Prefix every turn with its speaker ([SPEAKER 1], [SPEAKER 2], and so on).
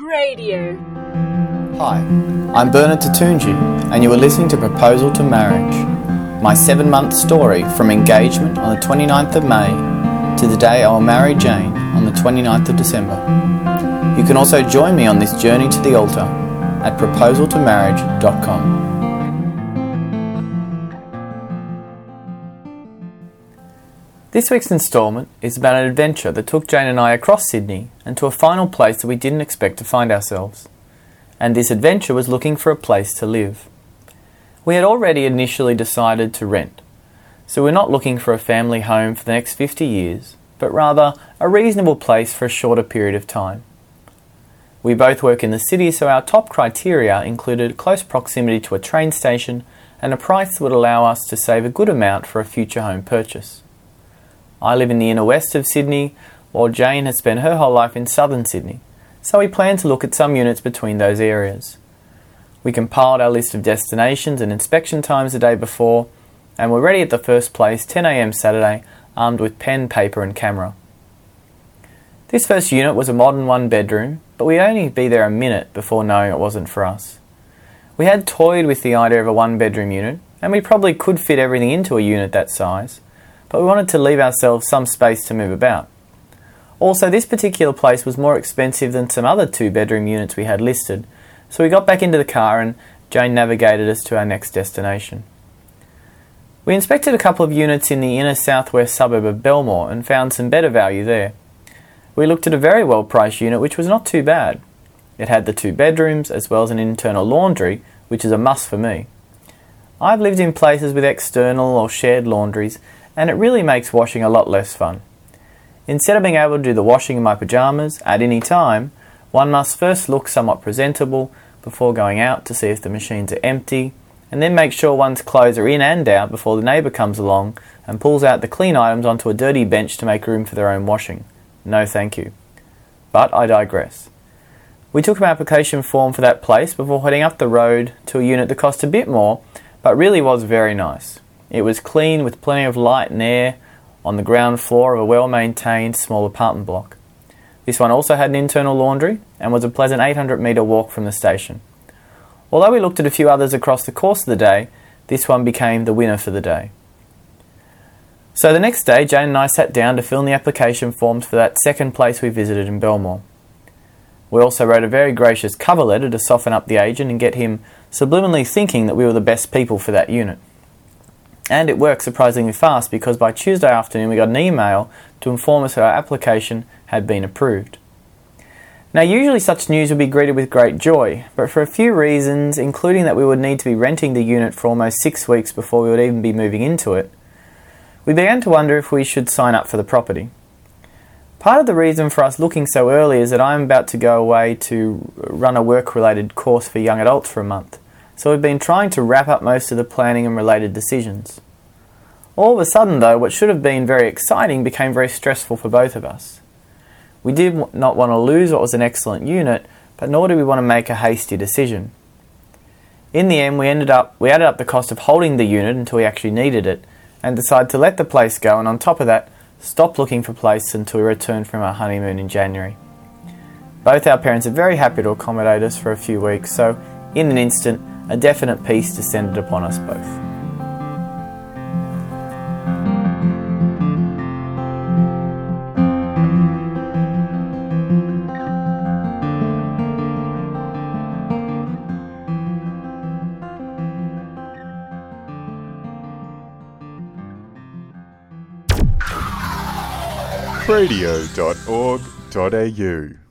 [SPEAKER 1] Radio.
[SPEAKER 2] Hi, I'm Bernard Tatunji, and you are listening to Proposal to Marriage, my seven month story from engagement on the 29th of May to the day I will marry Jane on the 29th of December. You can also join me on this journey to the altar at proposaltomarriage.com. This week's instalment is about an adventure that took Jane and I across Sydney and to a final place that we didn't expect to find ourselves. And this adventure was looking for a place to live. We had already initially decided to rent, so we're not looking for a family home for the next 50 years, but rather a reasonable place for a shorter period of time. We both work in the city, so our top criteria included close proximity to a train station and a price that would allow us to save a good amount for a future home purchase. I live in the inner west of Sydney, while Jane has spent her whole life in southern Sydney, so we plan to look at some units between those areas. We compiled our list of destinations and inspection times the day before, and were ready at the first place 10am Saturday, armed with pen, paper, and camera. This first unit was a modern one bedroom, but we'd only be there a minute before knowing it wasn't for us. We had toyed with the idea of a one bedroom unit, and we probably could fit everything into a unit that size, but we wanted to leave ourselves some space to move about. Also, this particular place was more expensive than some other two bedroom units we had listed, so we got back into the car and Jane navigated us to our next destination. We inspected a couple of units in the inner southwest suburb of Belmore and found some better value there. We looked at a very well priced unit which was not too bad. It had the two bedrooms as well as an internal laundry, which is a must for me. I've lived in places with external or shared laundries, and it really makes washing a lot less fun. Instead of being able to do the washing in my pyjamas at any time, one must first look somewhat presentable before going out to see if the machines are empty, and then make sure one's clothes are in and out before the neighbour comes along and pulls out the clean items onto a dirty bench to make room for their own washing. No thank you. But I digress. We took an application form for that place before heading up the road to a unit that cost a bit more, but really was very nice. It was clean with plenty of light and air on the ground floor of a well maintained small apartment block. This one also had an internal laundry and was a pleasant 800 metre walk from the station. Although we looked at a few others across the course of the day, this one became the winner for the day. So the next day, Jane and I sat down to fill in the application forms for that second place we visited in Belmore. We also wrote a very gracious cover letter to soften up the agent and get him subliminally thinking that we were the best people for that unit. And it worked surprisingly fast because by Tuesday afternoon we got an email to inform us that our application had been approved. Now, usually such news would be greeted with great joy, but for a few reasons, including that we would need to be renting the unit for almost six weeks before we would even be moving into it, we began to wonder if we should sign up for the property. Part of the reason for us looking so early is that I'm about to go away to run a work related course for young adults for a month so we've been trying to wrap up most of the planning and related decisions. All of a sudden, though, what should have been very exciting became very stressful for both of us. We did not want to lose what was an excellent unit, but nor did we want to make a hasty decision. In the end, we ended up we added up the cost of holding the unit until we actually needed it, and decided to let the place go, and on top of that, stop looking for places until we returned from our honeymoon in January. Both our parents are very happy to accommodate us for a few weeks, so in an instant, a definite peace descended upon us both.
[SPEAKER 3] radio.org.au